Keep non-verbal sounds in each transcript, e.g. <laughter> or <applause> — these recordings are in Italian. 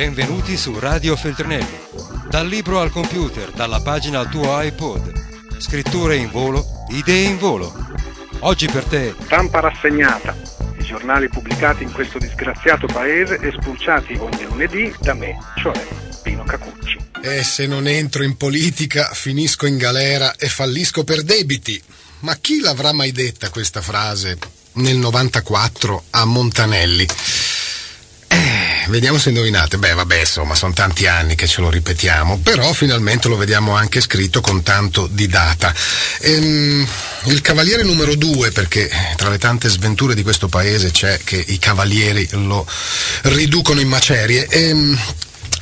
Benvenuti su Radio Feltrinelli. Dal libro al computer, dalla pagina al tuo iPod. Scritture in volo, idee in volo. Oggi per te. Stampa rassegnata. I giornali pubblicati in questo disgraziato paese e spulciati ogni lunedì da me, cioè Pino Cacucci. E se non entro in politica, finisco in galera e fallisco per debiti. Ma chi l'avrà mai detta questa frase nel 94 a Montanelli? Vediamo se indovinate. Beh, vabbè, insomma, sono tanti anni che ce lo ripetiamo, però finalmente lo vediamo anche scritto con tanto di data. Ehm, il cavaliere numero due, perché tra le tante sventure di questo paese c'è che i cavalieri lo riducono in macerie. Ehm,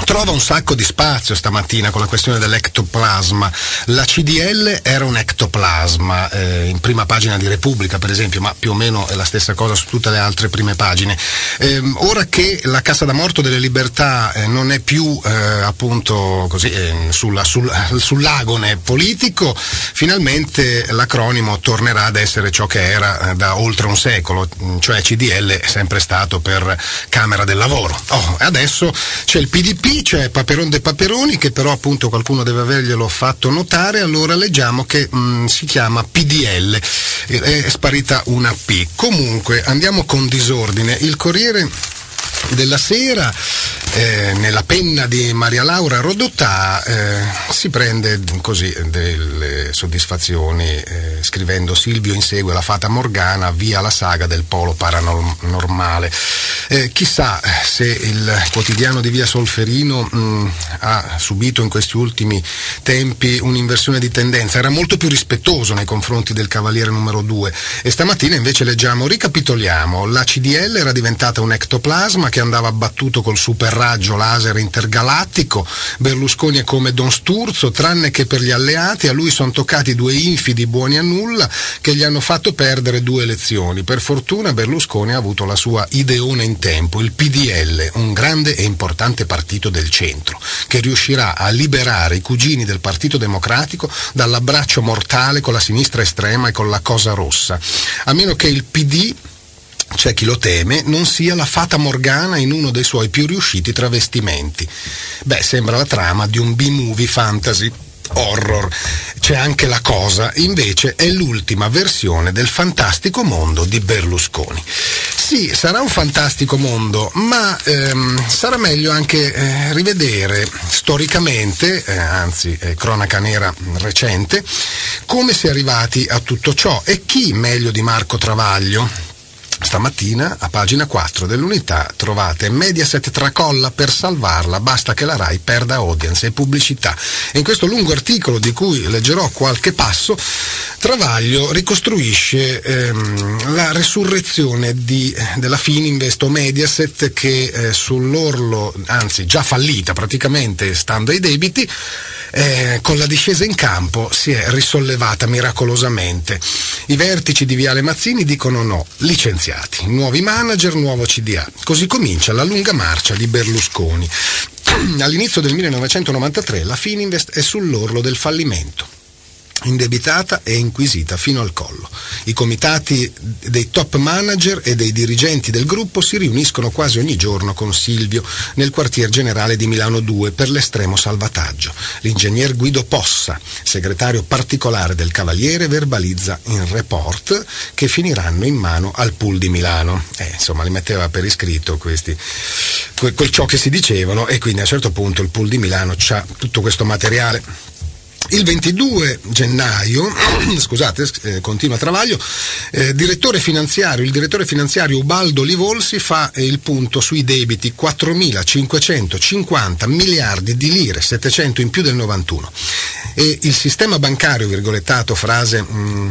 Trova un sacco di spazio stamattina con la questione dell'ectoplasma. La CDL era un ectoplasma, eh, in prima pagina di Repubblica per esempio, ma più o meno è la stessa cosa su tutte le altre prime pagine. Eh, ora che la Cassa da Morto delle Libertà eh, non è più eh, appunto così eh, sulla, sul, sull'agone politico, finalmente l'acronimo tornerà ad essere ciò che era eh, da oltre un secolo, cioè CDL è sempre stato per Camera del Lavoro. Oh, adesso c'è il PDP c'è Paperon de Paperoni che però appunto qualcuno deve averglielo fatto notare, allora leggiamo che mh, mm, si chiama PDL, è sparita una P. Comunque andiamo con disordine, il Corriere della Sera, eh, nella penna di Maria Laura Rodotà, eh, si prende così delle soddisfazioni eh, scrivendo Silvio insegue la fata Morgana via la saga del polo paranormale. Eh, chissà se il quotidiano di via Solferino mh, mm, ha subito in questi ultimi tempi un'inversione di tendenza, era molto più rispettoso nei confronti del cavaliere numero 2 e stamattina invece leggiamo, ricapitoliamo, la CDL era diventata un ectoplasma che andava battuto col super raggio laser intergalattico, Berlusconi è come Don Sturzo, tranne che per gli alleati a lui sono toccati due infidi buoni a nulla che gli hanno fatto perdere due elezioni. Per fortuna Berlusconi ha avuto la sua ideone in tempo, il PDL, un grande e importante partito del centro, che riuscirà a liberare i cugini del Partito Democratico dall'abbraccio mortale con la sinistra estrema e con la cosa rossa. A meno che il PD c'è chi lo teme, non sia la fata Morgana in uno dei suoi più riusciti travestimenti. Beh, sembra la trama di un B-movie fantasy horror. C'è anche la cosa, invece è l'ultima versione del fantastico mondo di Berlusconi. Sì, sarà un fantastico mondo, ma ehm, sarà meglio anche eh, rivedere storicamente, eh, anzi eh, cronaca nera recente, come si è arrivati a tutto ciò e chi meglio di Marco Travaglio, Stamattina, a pagina 4 dell'unità, trovate Mediaset tracolla per salvarla, basta che la RAI perda audience e pubblicità. E in questo lungo articolo, di cui leggerò qualche passo, Travaglio ricostruisce ehm, la resurrezione di, della Fininvest o Mediaset che eh, sull'orlo, anzi già fallita praticamente, stando ai debiti, eh, con la discesa in campo si è risollevata miracolosamente. I vertici di Viale Mazzini dicono no, licenziati, nuovi manager, nuovo CDA. Così comincia la lunga marcia di Berlusconi. <clears throat> All'inizio del 1993 la Fininvest è sull'orlo del fallimento indebitata e inquisita fino al collo. I comitati dei top manager e dei dirigenti del gruppo si riuniscono quasi ogni giorno con Silvio nel quartier generale di Milano 2 per l'estremo salvataggio. L'ingegner Guido Possa, segretario particolare del Cavaliere, verbalizza in report che finiranno in mano al pool di Milano. Eh, insomma, li metteva per iscritto questi, quel ciò che si dicevano e quindi a un certo punto il pool di Milano ha tutto questo materiale il 22 gennaio, <clears throat> scusate, eh, continua Travaglio, eh, direttore il direttore finanziario Ubaldo Livolsi fa eh, il punto sui debiti 4.550 miliardi di lire, 700 in più del 91. E il sistema bancario, virgolettato, frase mh, mm,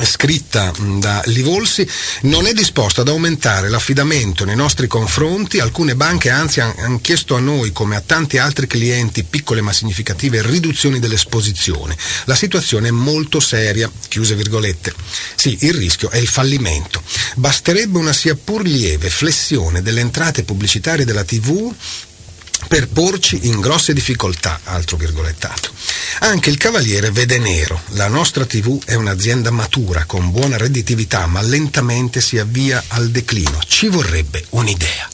scritta da Livolsi non è disposta ad aumentare l'affidamento nei nostri confronti. Alcune banche anzi hanno chiesto a noi come a tanti altri clienti piccole ma significative riduzioni dell'esposizione. La situazione è molto seria chiuse virgolette. Sì il rischio è il fallimento. Basterebbe una sia pur lieve flessione delle entrate pubblicitarie della tv per porci in grosse difficoltà, altro virgolettato. Anche il Cavaliere vede nero. La nostra TV è un'azienda matura, con buona redditività, ma lentamente si avvia al declino. Ci vorrebbe un'idea.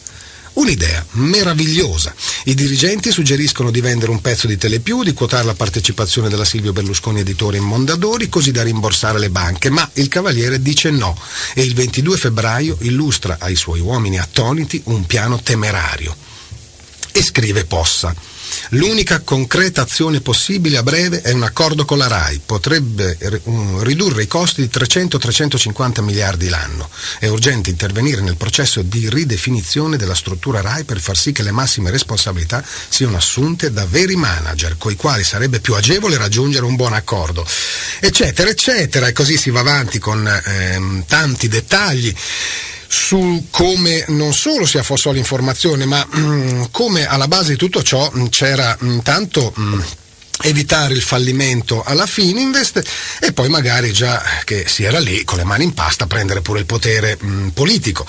Un'idea meravigliosa. I dirigenti suggeriscono di vendere un pezzo di Telepiù, di quotare la partecipazione della Silvio Berlusconi editore in Mondadori, così da rimborsare le banche, ma il Cavaliere dice no e il 22 febbraio illustra ai suoi uomini attoniti un piano temerario. E scrive Possa. L'unica concreta azione possibile a breve è un accordo con la RAI, potrebbe ridurre i costi di 300-350 miliardi l'anno. È urgente intervenire nel processo di ridefinizione della struttura RAI per far sì che le massime responsabilità siano assunte da veri manager, coi quali sarebbe più agevole raggiungere un buon accordo, eccetera, eccetera. E così si va avanti con ehm, tanti dettagli su come non solo si affossò l'informazione, ma mh, mm, come alla base di tutto ciò mh, mm, c'era mh, mm, tanto evitare il fallimento alla Fininvest e poi magari già che si era lì con le mani in pasta prendere pure il potere mh, politico.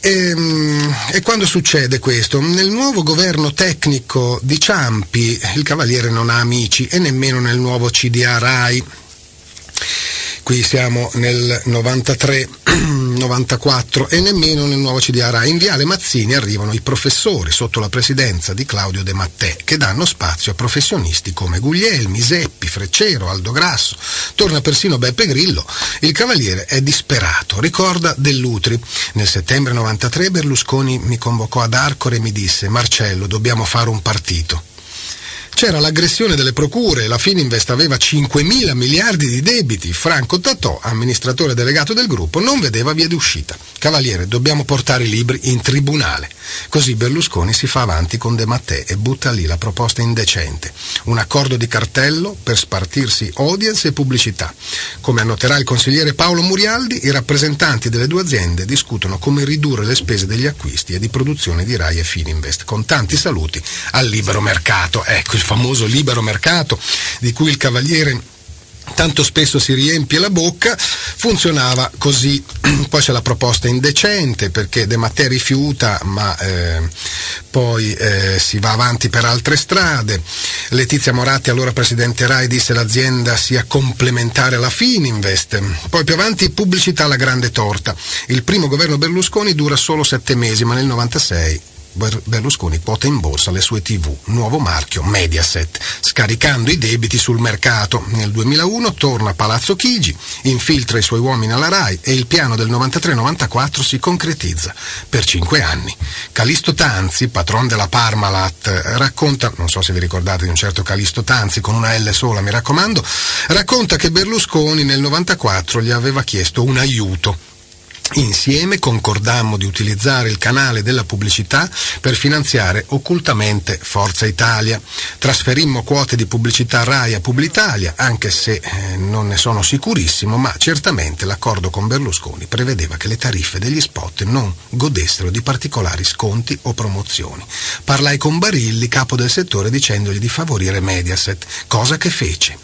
E, mh, e, quando succede questo? Nel nuovo governo tecnico di Ciampi il Cavaliere non ha amici e nemmeno nel nuovo CDA RAI qui siamo nel 93-94 <clears throat> e nemmeno nel nuovo CDA RAI. In Viale Mazzini arrivano i professori sotto la presidenza di Claudio De Mattè che danno spazio a professionisti come Guglielmi, Seppi, Freccero, Aldo Grasso. Torna persino Beppe Grillo. Il cavaliere è disperato, ricorda dell'Utri. Nel settembre 93 Berlusconi mi convocò ad Arcore e mi disse Marcello dobbiamo fare un partito c'era l'aggressione delle procure, la Fininvest aveva 5 mila miliardi di debiti, Franco Tatò, amministratore delegato del gruppo, non vedeva via d'uscita. Cavaliere, dobbiamo portare i libri in tribunale. Così Berlusconi si fa avanti con De Mattè e butta lì la proposta indecente. Un accordo di cartello per spartirsi audience e pubblicità. Come annoterà il consigliere Paolo Murialdi, i rappresentanti delle due aziende discutono come ridurre le spese degli acquisti e di produzione di Rai e Fininvest. Con tanti saluti al libero mercato. Ecco il famoso libero mercato di cui il Cavaliere tanto spesso si riempie la bocca, funzionava così. <clears throat> Poi c'è la proposta indecente perché De Mattei rifiuta, ma eh, poi eh, si va avanti per altre strade. Letizia Moratti, allora presidente Rai, disse l'azienda sia complementare alla Fininvest. Poi più avanti pubblicità alla grande torta. Il primo governo Berlusconi dura solo sette mesi, ma nel 96 Berlusconi quota in borsa le sue TV, nuovo marchio Mediaset, scaricando i debiti sul mercato. Nel 2001 torna a Palazzo Chigi, infiltra i suoi uomini alla RAI e il piano del 93-94 si concretizza per cinque anni. Calisto Tanzi, patron della Parmalat, racconta, non so se vi ricordate di un certo Calisto Tanzi, con una L sola mi raccomando, racconta che Berlusconi nel 94 gli aveva chiesto un aiuto Insieme concordammo di utilizzare il canale della pubblicità per finanziare occultamente Forza Italia. Trasferimmo quote di pubblicità RAI a Publitalia, anche se eh, non ne sono sicurissimo, ma certamente l'accordo con Berlusconi prevedeva che le tariffe degli spot non godessero di particolari sconti o promozioni. Parlai con Barilli, capo del settore, dicendogli di favorire Mediaset, cosa che fece.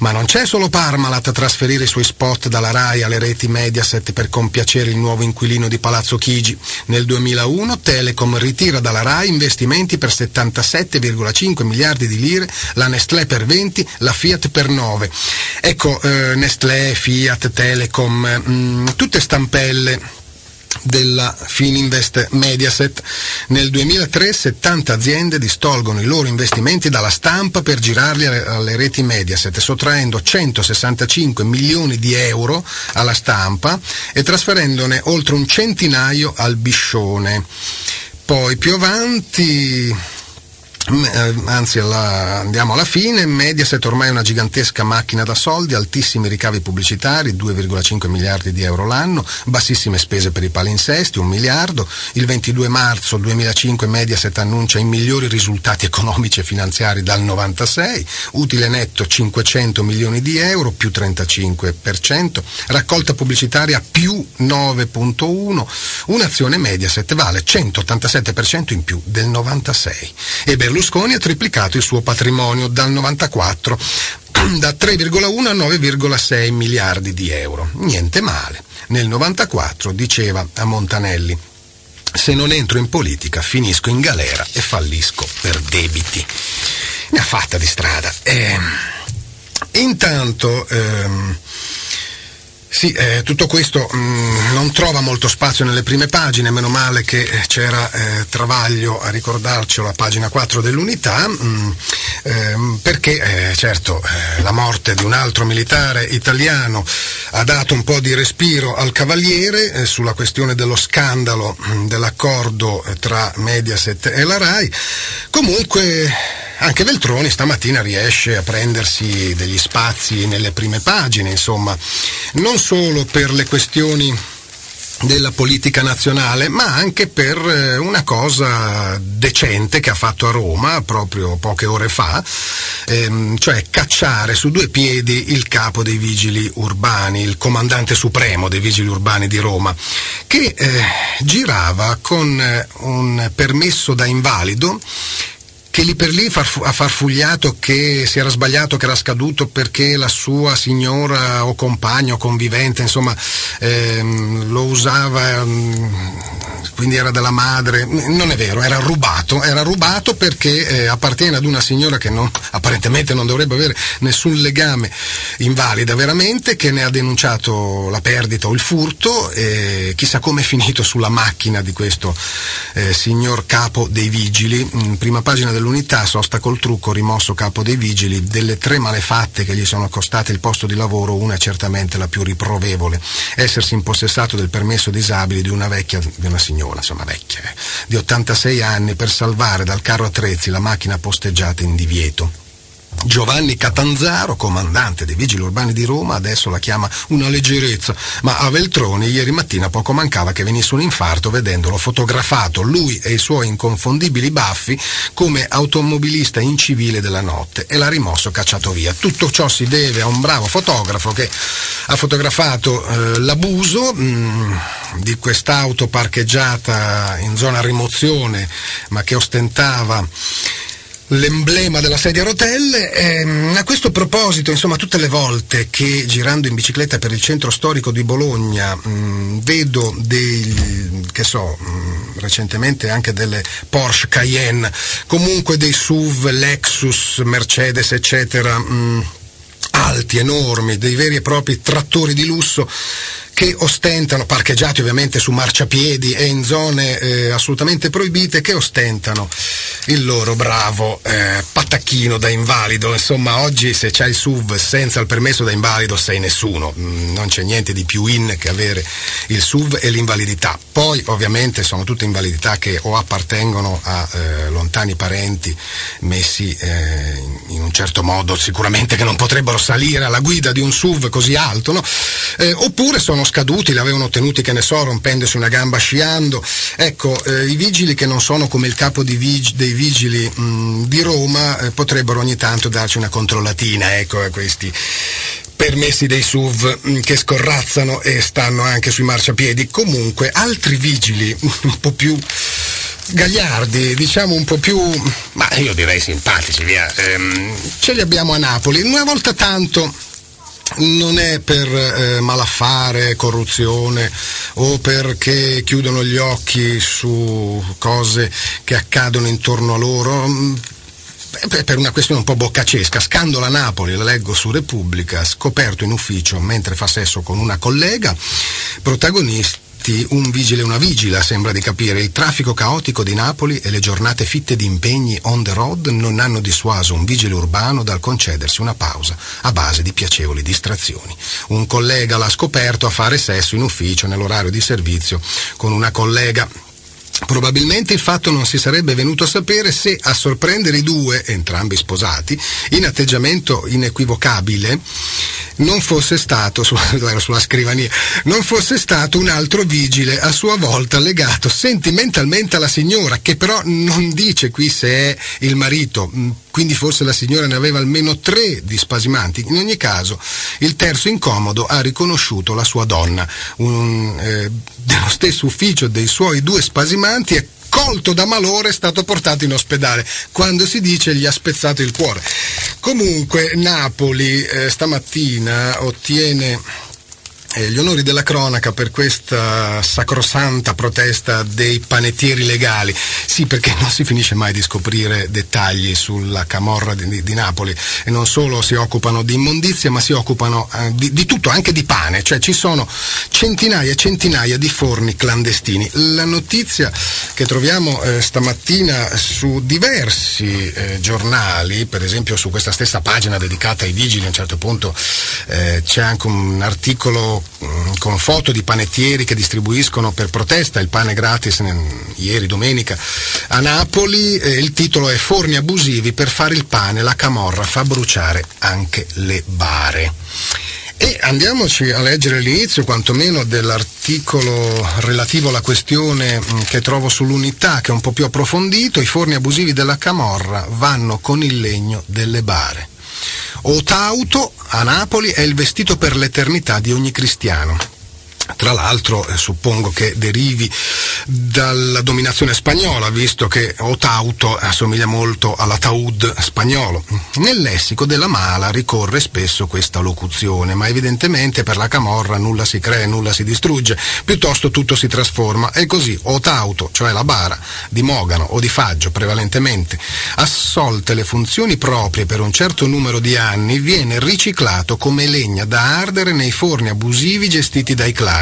Ma non c'è solo Parmalat a trasferire i suoi spot dalla RAI alle reti Mediaset per compiacere il nuovo inquilino di Palazzo Chigi. Nel 2001 Telecom ritira dalla RAI investimenti per 77,5 miliardi di lire, la Nestlé per 20, la Fiat per 9. Ecco, eh, Nestlé, Fiat, Telecom, mh, mm, tutte stampelle della Fininvest Mediaset. Nel 2003 70 aziende distolgono i loro investimenti dalla stampa per girarli alle reti Mediaset, sottraendo 165 milioni di euro alla stampa e trasferendone oltre un centinaio al Biscione. Poi più avanti anzi alla, andiamo alla fine, Mediaset ormai è una gigantesca macchina da soldi, altissimi ricavi pubblicitari, 2,5 miliardi di euro l'anno, bassissime spese per i palinsesti, un miliardo, il 22 marzo 2005 Mediaset annuncia i migliori risultati economici e finanziari dal 96, utile netto 500 milioni di euro, più 35%, raccolta pubblicitaria più 9.1, un'azione Mediaset vale 187% in più del 96 e Berlusconi ha triplicato il suo patrimonio dal 94 <clears throat> da 3,1 a 9,6 miliardi di euro. Niente male. Nel 94 diceva a Montanelli se non entro in politica finisco in galera e fallisco per debiti. Ne ha fatta di strada. Eh, intanto ehm, Sì, eh, tutto questo mh, mm, non trova molto spazio nelle prime pagine, meno male che c'era eh, Travaglio a ricordarcelo a pagina 4 dell'unità, mh, mm, ehm, perché eh, certo eh, la morte di un altro militare italiano ha dato un po' di respiro al Cavaliere eh, sulla questione dello scandalo mh, mm, dell'accordo eh, tra Mediaset e la RAI. Comunque anche Veltroni stamattina riesce a prendersi degli spazi nelle prime pagine, insomma, non solo per le questioni della politica nazionale, ma anche per eh, una cosa decente che ha fatto a Roma proprio poche ore fa, ehm, cioè cacciare su due piedi il capo dei vigili urbani, il comandante supremo dei vigili urbani di Roma, che eh, girava con eh, un permesso da invalido che lì per lì ha farfugliato che si era sbagliato, che era scaduto perché la sua signora o compagno convivente, insomma, ehm, lo usava, mm, quindi era della madre. Non è vero, era rubato, era rubato perché eh, appartiene ad una signora che non, apparentemente non dovrebbe avere nessun legame invalida veramente, che ne ha denunciato la perdita o il furto e chissà come è finito sulla macchina di questo eh, signor capo dei vigili. In prima pagina del dell'unità, sosta col trucco, rimosso capo dei vigili, delle tre malefatte che gli sono costate il posto di lavoro, una è certamente la più riprovevole, essersi impossessato del permesso disabile di una vecchia, di una signora, insomma vecchia, eh, di 86 anni per salvare dal carro attrezzi la macchina posteggiata in divieto. Giovanni Catanzaro, comandante dei Vigili Urbani di Roma, adesso la chiama una leggerezza, ma a Veltroni ieri mattina poco mancava che venisse un infarto vedendolo fotografato, lui e i suoi inconfondibili baffi, come automobilista incivile della notte e l'ha rimosso cacciato via. Tutto ciò si deve a un bravo fotografo che ha fotografato eh, l'abuso mh, mm, di quest'auto parcheggiata in zona rimozione, ma che ostentava l'emblema della sedia a rotelle. Ehm, a questo proposito, insomma, tutte le volte che girando in bicicletta per il centro storico di Bologna mh, mm, vedo dei, che so, mh, mm, recentemente anche delle Porsche Cayenne, comunque dei SUV, Lexus, Mercedes, eccetera, mh, mm, alti, enormi, dei veri e propri trattori di lusso, che ostentano, parcheggiati ovviamente su marciapiedi e in zone eh, assolutamente proibite, che ostentano il loro bravo eh, patacchino da invalido. Insomma, oggi se c'hai il SUV senza il permesso da invalido sei nessuno. Mm, non c'è niente di più in che avere il SUV e l'invalidità. Poi ovviamente sono tutte invalidità che o appartengono a eh, lontani parenti messi eh, in un certo modo sicuramente che non potrebbero salire alla guida di un SUV così alto, no? Eh, oppure sono scaduti, li avevano tenuti, che ne so, rompendosi una gamba sciando. Ecco, eh, i vigili che non sono come il capo vig- dei vigili mh, mm, di Roma eh, potrebbero ogni tanto darci una controllatina, ecco, a questi permessi dei SUV mm, che scorrazzano e stanno anche sui marciapiedi. Comunque, altri vigili <laughs> un po' più gagliardi, diciamo un po' più, ma io direi simpatici, via. Ehm, ce li abbiamo a Napoli. Una volta tanto non è per eh, malaffare, corruzione o perché chiudono gli occhi su cose che accadono intorno a loro mm, per una questione un po' boccacesca, scandalo a Napoli, la leggo su Repubblica, scoperto in ufficio mentre fa sesso con una collega, protagonista infatti un vigile una vigila, sembra di capire. Il traffico caotico di Napoli e le giornate fitte di impegni on the road non hanno dissuaso un vigile urbano dal concedersi una pausa a base di piacevoli distrazioni. Un collega l'ha scoperto a fare sesso in ufficio nell'orario di servizio con una collega Probabilmente il fatto non si sarebbe venuto a sapere se a sorprendere i due, entrambi sposati, in atteggiamento inequivocabile, non fosse stato, <laughs> sulla scrivania, non fosse stato un altro vigile a sua volta legato sentimentalmente alla signora, che però non dice qui se è il marito, mm, quindi forse la signora ne aveva almeno tre di spasimanti. In ogni caso, il terzo incomodo ha riconosciuto la sua donna, un, eh, dello stesso ufficio dei suoi due spasimanti e colto da malore è stato portato in ospedale. Quando si dice gli ha spezzato il cuore. Comunque Napoli eh, stamattina ottiene gli onori della cronaca per questa sacrosanta protesta dei panettieri legali. Sì, perché <laughs> non si finisce mai di scoprire dettagli sulla camorra di, di Napoli e non solo si occupano di immondizia, ma si occupano eh, di, di, tutto, anche di pane, cioè ci sono centinaia e centinaia di forni clandestini. La notizia che troviamo eh, stamattina su diversi eh, giornali, per esempio su questa stessa pagina dedicata ai vigili, a un certo punto eh, c'è anche un articolo con foto di panettieri che distribuiscono per protesta il pane gratis ieri domenica a Napoli. Il titolo è Forni abusivi per fare il pane, la camorra fa bruciare anche le bare. E andiamoci a leggere l'inizio quantomeno dell'articolo relativo alla questione mm, che trovo sull'unità, che è un po' più approfondito. I forni abusivi della Camorra vanno con il legno delle bare. Otauto a Napoli è il vestito per l'eternità di ogni cristiano. Tra l'altro eh, suppongo che derivi dalla dominazione spagnola, visto che Otauto assomiglia molto all'ataud spagnolo. Nel lessico della mala ricorre spesso questa locuzione, ma evidentemente per la camorra nulla si crea, nulla si distrugge, piuttosto tutto si trasforma e così Otauto, cioè la bara, di mogano o di faggio prevalentemente, assolte le funzioni proprie per un certo numero di anni, viene riciclato come legna da ardere nei forni abusivi gestiti dai clan,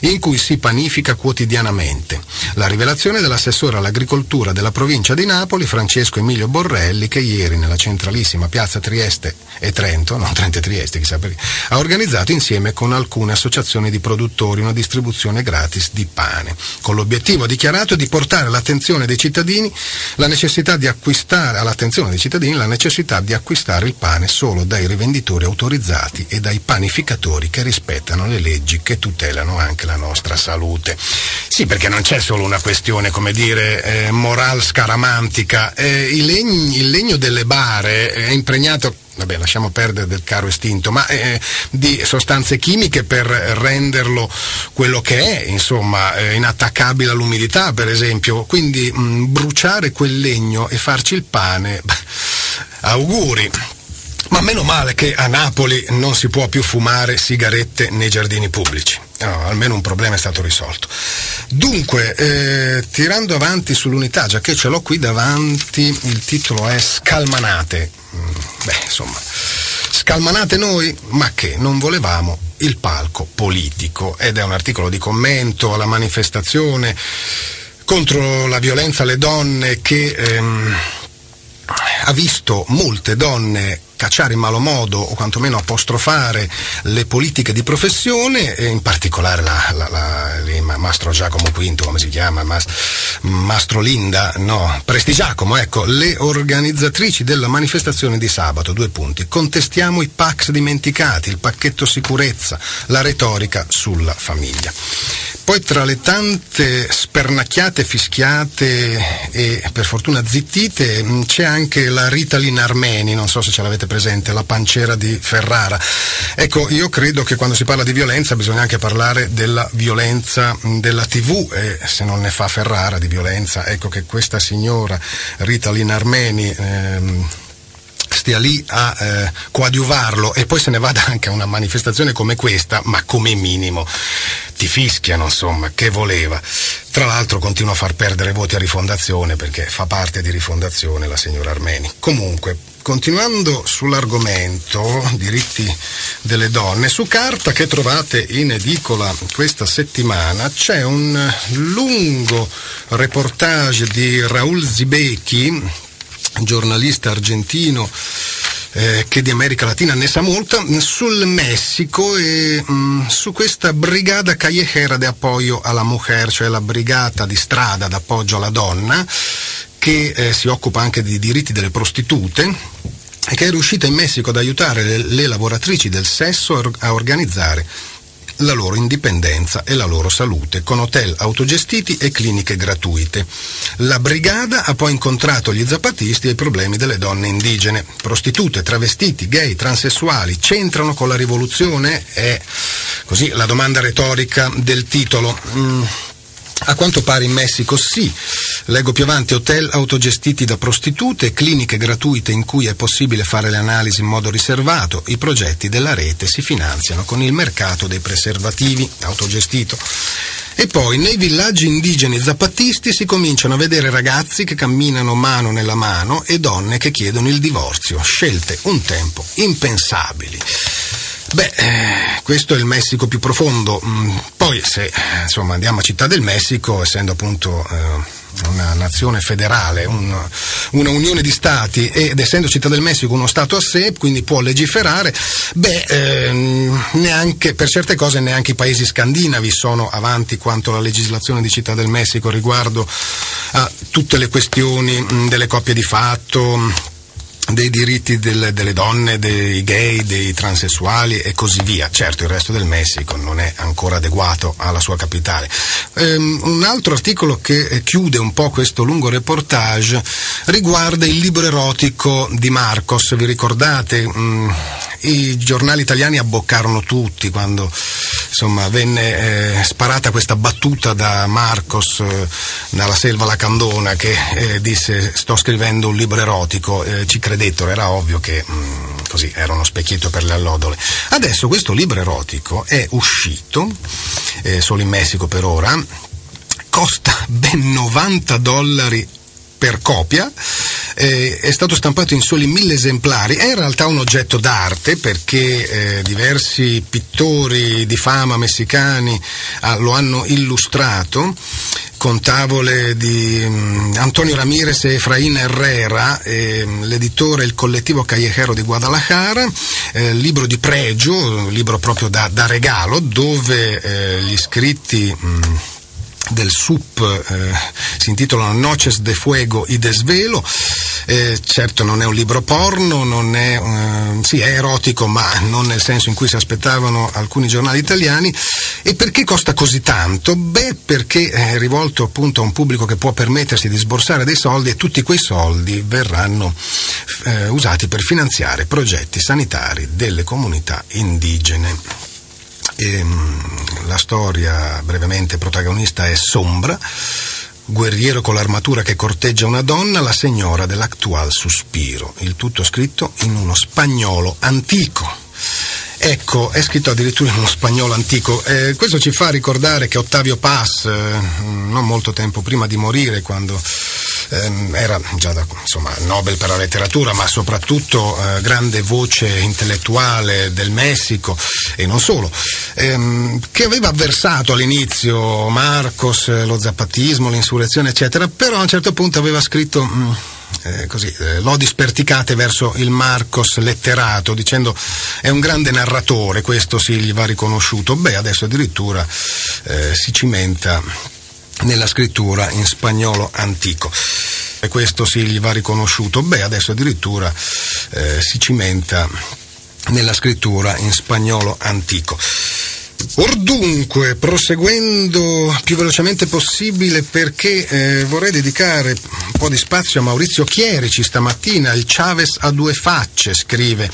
in cui si panifica quotidianamente. La rivelazione dell'assessore all'agricoltura della provincia di Napoli, Francesco Emilio Borrelli, che ieri nella centralissima piazza Trieste e Trento, no Trento e Trieste, chissà perché, ha organizzato insieme con alcune associazioni di produttori una distribuzione gratis di pane, con l'obiettivo dichiarato di portare all'attenzione dei cittadini la necessità di acquistare, all'attenzione dei cittadini la necessità di acquistare il pane solo dai rivenditori autorizzati e dai panificatori che rispettano le leggi che tutelano anche la nostra salute. Sì, perché non c'è solo una questione, come dire, eh, moral scaramantica. Eh, il, legno, il, legno, delle bare è impregnato vabbè lasciamo perdere del caro estinto, ma eh, di sostanze chimiche per renderlo quello che è, insomma, eh, inattaccabile all'umidità per esempio, quindi mh, mm, bruciare quel legno e farci il pane, <laughs> auguri. Ma meno male che a Napoli non si può più fumare sigarette nei giardini pubblici. No, almeno un problema è stato risolto. Dunque, eh, tirando avanti sull'unità, già che ce l'ho qui davanti, il titolo è Scalmanate. Mm, beh, insomma, scalmanate noi, ma che non volevamo il palco politico. Ed è un articolo di commento alla manifestazione contro la violenza alle donne che ehm, ha visto molte donne cacciare in malo modo o quantomeno apostrofare le politiche di professione e in particolare la, la, la, Mastro Giacomo V, come si chiama? Mas, Mastro Linda, no, Prestigiacomo, ecco, le organizzatrici della manifestazione di sabato, due punti. Contestiamo i Pax dimenticati, il pacchetto sicurezza, la retorica sulla famiglia. Poi tra le tante spernacchiate, fischiate e per fortuna zittite c'è anche la Ritalin Armeni, non so se ce l'avete presente, la pancera di Ferrara. Ecco, io credo che quando si parla di violenza bisogna anche parlare della violenza della TV e se non ne fa Ferrara di violenza, ecco che questa signora Ritalin Armeni ehm, stia lì a eh, coadiuvarlo e poi se ne vada anche a una manifestazione come questa, ma come minimo ti fischiano, insomma, che voleva. Tra l'altro continua a far perdere voti a Rifondazione perché fa parte di Rifondazione la signora Armeni. Comunque, continuando sull'argomento diritti delle donne, su carta che trovate in edicola questa settimana c'è un lungo reportage di Raul Zibecchi, giornalista argentino eh, che di America Latina ne sa molta, sul Messico e mh, mm, su questa brigata callejera de appoggio alla mujer, cioè la brigata di strada d'appoggio alla donna, che eh, si occupa anche di diritti delle prostitute che è riuscita in Messico ad aiutare le, le lavoratrici del sesso a organizzare la loro indipendenza e la loro salute, con hotel autogestiti e cliniche gratuite. La brigata ha poi incontrato gli zapatisti e i problemi delle donne indigene. Prostitute, travestiti, gay, transessuali c'entrano con la rivoluzione? È così la domanda retorica del titolo. Mm. A quanto pare in Messico sì, Leggo più avanti hotel autogestiti da prostitute, cliniche gratuite in cui è possibile fare le analisi in modo riservato. I progetti della rete si finanziano con il mercato dei preservativi autogestito. E poi nei villaggi indigeni zapattisti si cominciano a vedere ragazzi che camminano mano nella mano e donne che chiedono il divorzio, scelte un tempo impensabili. Beh, eh, questo è il Messico più profondo. Mm, poi se insomma, andiamo a Città del Messico, essendo appunto eh, una nazione federale, un, una unione di stati ed essendo Città del Messico uno stato a sé, quindi può legiferare, beh, ehm, neanche, per certe cose neanche i paesi scandinavi sono avanti quanto la legislazione di Città del Messico riguardo a tutte le questioni mh, delle coppie di fatto dei diritti del, delle donne, dei gay, dei transessuali e così via. Certo, il resto del Messico non è ancora adeguato alla sua capitale. Um, un altro articolo che eh, chiude un po' questo lungo reportage riguarda il libro erotico di Marcos. Vi ricordate? Um, I giornali italiani abboccarono tutti quando insomma, venne eh, sparata questa battuta da Marcos eh, dalla selva lacandona che eh, disse sto scrivendo un libro erotico, eh, ci credettero, era ovvio che mh, mm, così era uno specchietto per le allodole. Adesso questo libro erotico è uscito, eh, solo in Messico per ora, costa ben 90 dollari per copia, eh, è stato stampato in soli mille esemplari, è in realtà un oggetto d'arte perché eh, diversi pittori di fama messicani ah, lo hanno illustrato con tavole di um, Antonio Ramirez e Efraín Herrera, eh, l'editore il collettivo Callejero di Guadalajara, eh, libro di pregio, libro proprio da, da regalo, dove eh, gli scritti um, del SUP eh, si intitolano Noches de Fuego y Desvelo. Eh, certo non è un libro porno, non è, eh, sì, è erotico, ma non nel senso in cui si aspettavano alcuni giornali italiani. E perché costa così tanto? Beh, perché è rivolto appunto a un pubblico che può permettersi di sborsare dei soldi e tutti quei soldi verranno eh, usati per finanziare progetti sanitari delle comunità indigene. E, ehm, la storia, brevemente, protagonista è Sombra, guerriero con l'armatura che corteggia una donna, la signora dell'actual sospiro. Il tutto scritto in uno spagnolo antico. Ecco, è scritto addirittura in uno spagnolo antico. Eh, questo ci fa ricordare che Ottavio Paz, eh, non molto tempo prima di morire, quando ehm, era già da, insomma, Nobel per la letteratura, ma soprattutto eh, grande voce intellettuale del Messico e non solo, ehm, che aveva avversato all'inizio Marcos, lo zapatismo, l'insurrezione, eccetera, però a un certo punto aveva scritto... Mh, mm, eh, così, eh, lodi sperticate verso il Marcos letterato, dicendo è un grande narratore, questo sì gli va riconosciuto. Beh, adesso addirittura eh, si cimenta nella scrittura in spagnolo antico. E questo sì gli va riconosciuto. Beh, adesso addirittura eh, si cimenta nella scrittura in spagnolo antico. Or dunque, proseguendo più velocemente possibile perché eh, vorrei dedicare un po' di spazio a Maurizio Chierici stamattina, il Chavez a due facce, scrive.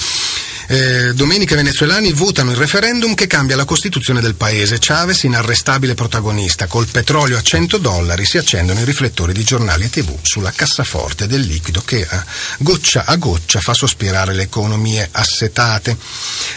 Eh, domenica i venezuelani votano il referendum che cambia la Costituzione del paese. Chavez inarrestabile protagonista. Col petrolio a 100 dollari si accendono i riflettori di giornali e tv sulla cassaforte del liquido che a goccia a goccia fa sospirare le economie assetate.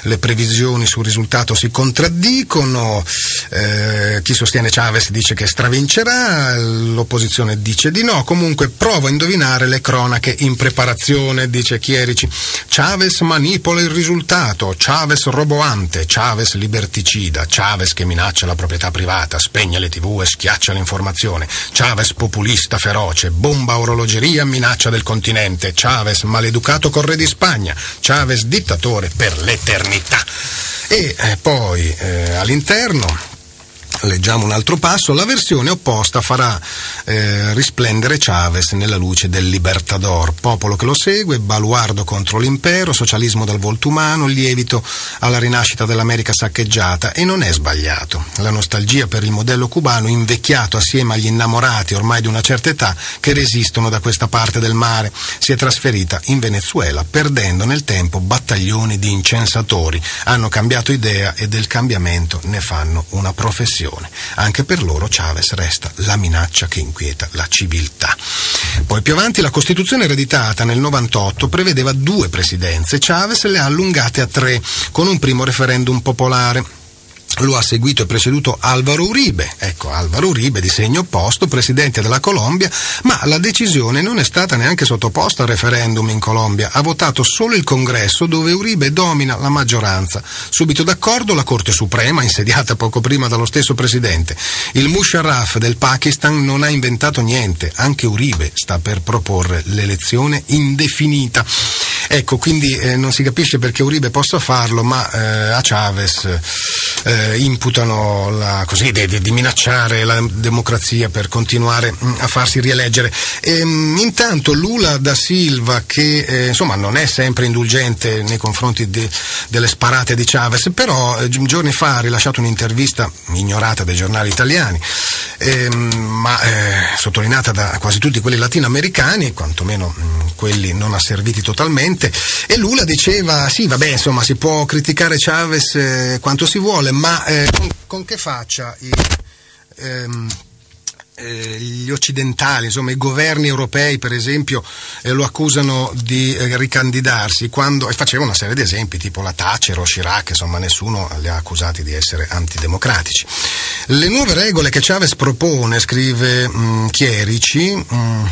Le previsioni sul risultato si contraddicono. Eh, chi sostiene Chavez dice che stravincerà, l'opposizione dice di no. Comunque provo a indovinare le cronache in preparazione, dice Chierici. Chavez manipola il risultato, Chavez roboante, Chavez liberticida, Chavez che minaccia la proprietà privata, spegne le tv e schiaccia l'informazione, Chavez populista feroce, bomba orologeria, minaccia del continente, Chavez maleducato con re di Spagna, Chavez dittatore per l'eternità. E eh, poi eh, all'interno Leggiamo un altro passo, la versione opposta farà eh, risplendere Chavez nella luce del Libertador, popolo che lo segue, baluardo contro l'impero, socialismo dal volto umano, lievito alla rinascita dell'America saccheggiata e non è sbagliato. La nostalgia per il modello cubano invecchiato assieme agli innamorati ormai di una certa età che resistono da questa parte del mare si è trasferita in Venezuela perdendo nel tempo battaglioni di incensatori, hanno cambiato idea e del cambiamento ne fanno una professione. Anche per loro Chavez resta la minaccia che inquieta la civiltà. Poi più avanti la Costituzione ereditata nel 98 prevedeva due presidenze, Chavez le ha allungate a tre, con un primo referendum popolare lo ha seguito e preceduto Alvaro Uribe, ecco Alvaro Uribe di segno opposto, presidente della Colombia, ma la decisione non è stata neanche sottoposta al referendum in Colombia, ha votato solo il congresso dove Uribe domina la maggioranza. Subito d'accordo la Corte Suprema, insediata poco prima dallo stesso presidente. Il Musharraf del Pakistan non ha inventato niente, anche Uribe sta per proporre l'elezione indefinita. Ecco, quindi eh, non si capisce perché Uribe possa farlo, ma eh, a Chavez eh, imputano la, così, di, di, minacciare la democrazia per continuare mh, mm, a farsi rieleggere. E, ehm, mh, intanto Lula da Silva, che eh, insomma non è sempre indulgente nei confronti de, delle sparate di Chavez, però eh, giorni fa ha rilasciato un'intervista ignorata dai giornali italiani, ehm, ma eh, sottolineata da quasi tutti quelli latinoamericani, quantomeno mh, mm, quelli non asserviti totalmente, e Lula diceva sì, vabbè, insomma, si può criticare Chavez eh, quanto si vuole, ma eh, con, con, che faccia i, ehm, eh, gli occidentali, insomma i governi europei per esempio eh, lo accusano di eh, ricandidarsi quando, e faceva una serie di esempi tipo la Thatcher o Chirac, insomma nessuno li ha accusati di essere antidemocratici. Le nuove regole che Chavez propone, scrive mh, mm, Chierici, mh, mm,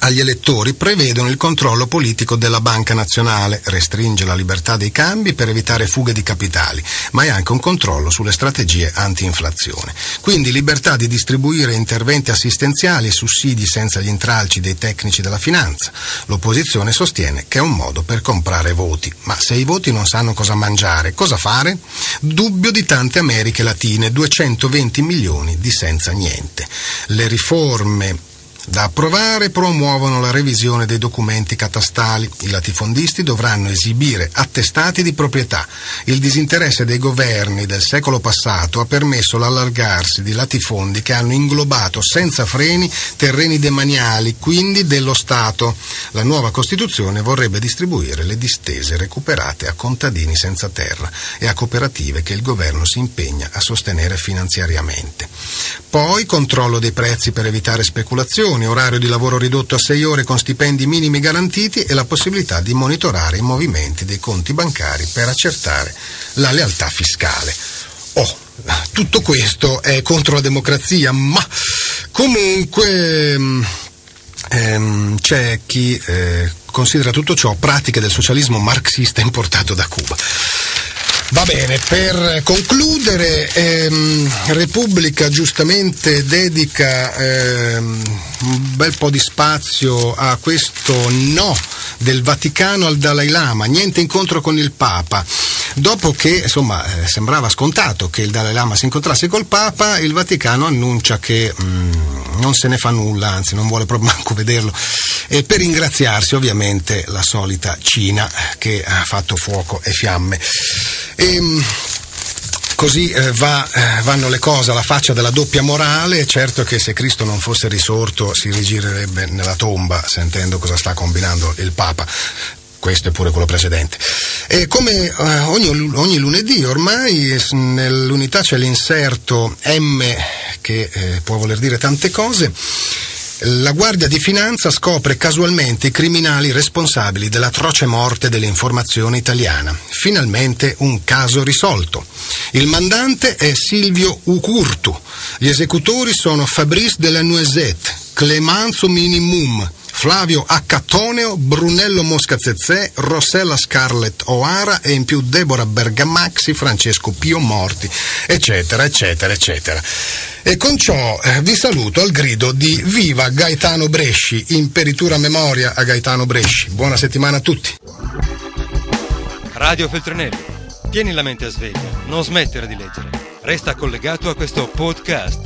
agli elettori prevedono il controllo politico della Banca Nazionale, restringe la libertà dei cambi per evitare fughe di capitali, ma è anche un controllo sulle strategie anti-inflazione. Quindi libertà di distribuire interventi assistenziali e sussidi senza gli intralci dei tecnici della finanza. L'opposizione sostiene che è un modo per comprare voti, ma se i voti non sanno cosa mangiare, cosa fare? Dubbio di tante Americhe Latine, 220 milioni di senza niente. Le riforme da approvare promuovono la revisione dei documenti catastali. I latifondisti dovranno esibire attestati di proprietà. Il disinteresse dei governi del secolo passato ha permesso l'allargarsi di latifondi che hanno inglobato senza freni terreni demaniali, quindi dello Stato. La nuova Costituzione vorrebbe distribuire le distese recuperate a contadini senza terra e a cooperative che il governo si impegna a sostenere finanziariamente. Poi controllo dei prezzi per evitare speculazioni, orario di lavoro ridotto a 6 ore con stipendi minimi garantiti e la possibilità di monitorare i movimenti dei conti bancari per accertare la lealtà fiscale. Oh, tutto questo è contro la democrazia, ma comunque ehm, c'è chi eh, considera tutto ciò pratiche del socialismo marxista importato da Cuba. Va bene, per concludere, ehm, Repubblica giustamente dedica ehm, un bel po' di spazio a questo no del Vaticano al Dalai Lama, niente incontro con il Papa. Dopo che insomma, eh, sembrava scontato che il Dalai Lama si incontrasse col Papa, il Vaticano annuncia che mm, non se ne fa nulla, anzi non vuole proprio <laughs> manco vederlo. E per ringraziarsi ovviamente la solita Cina che ha fatto fuoco e fiamme. E, ehm, così eh, va, eh, vanno le cose alla faccia della doppia morale. Certo che se Cristo non fosse risorto si rigirerebbe nella tomba sentendo cosa sta combinando il Papa. Questo è pure quello precedente. E come eh, ogni, ogni, lunedì ormai nell'unità c'è l'inserto M che eh, può voler dire tante cose la Guardia di Finanza scopre casualmente i criminali responsabili dell'atroce morte dell'informazione italiana. Finalmente un caso risolto. Il mandante è Silvio Ucurtu. Gli esecutori sono Fabrice de la Noisette, Clemenzo Minimum, Flavio Accattoneo, Brunello Moscazzezè, Rossella Scarlett O'Hara e in più Deborah Bergamaxi, Francesco Pio Morti, eccetera, eccetera, eccetera. E con ciò eh, vi saluto al grido di Viva Gaetano Bresci, imperitura memoria a Gaetano Bresci. Buona settimana a tutti. Radio Feltrinelli, tieni la mente a sveglia, non smettere di leggere. Resta collegato a questo podcast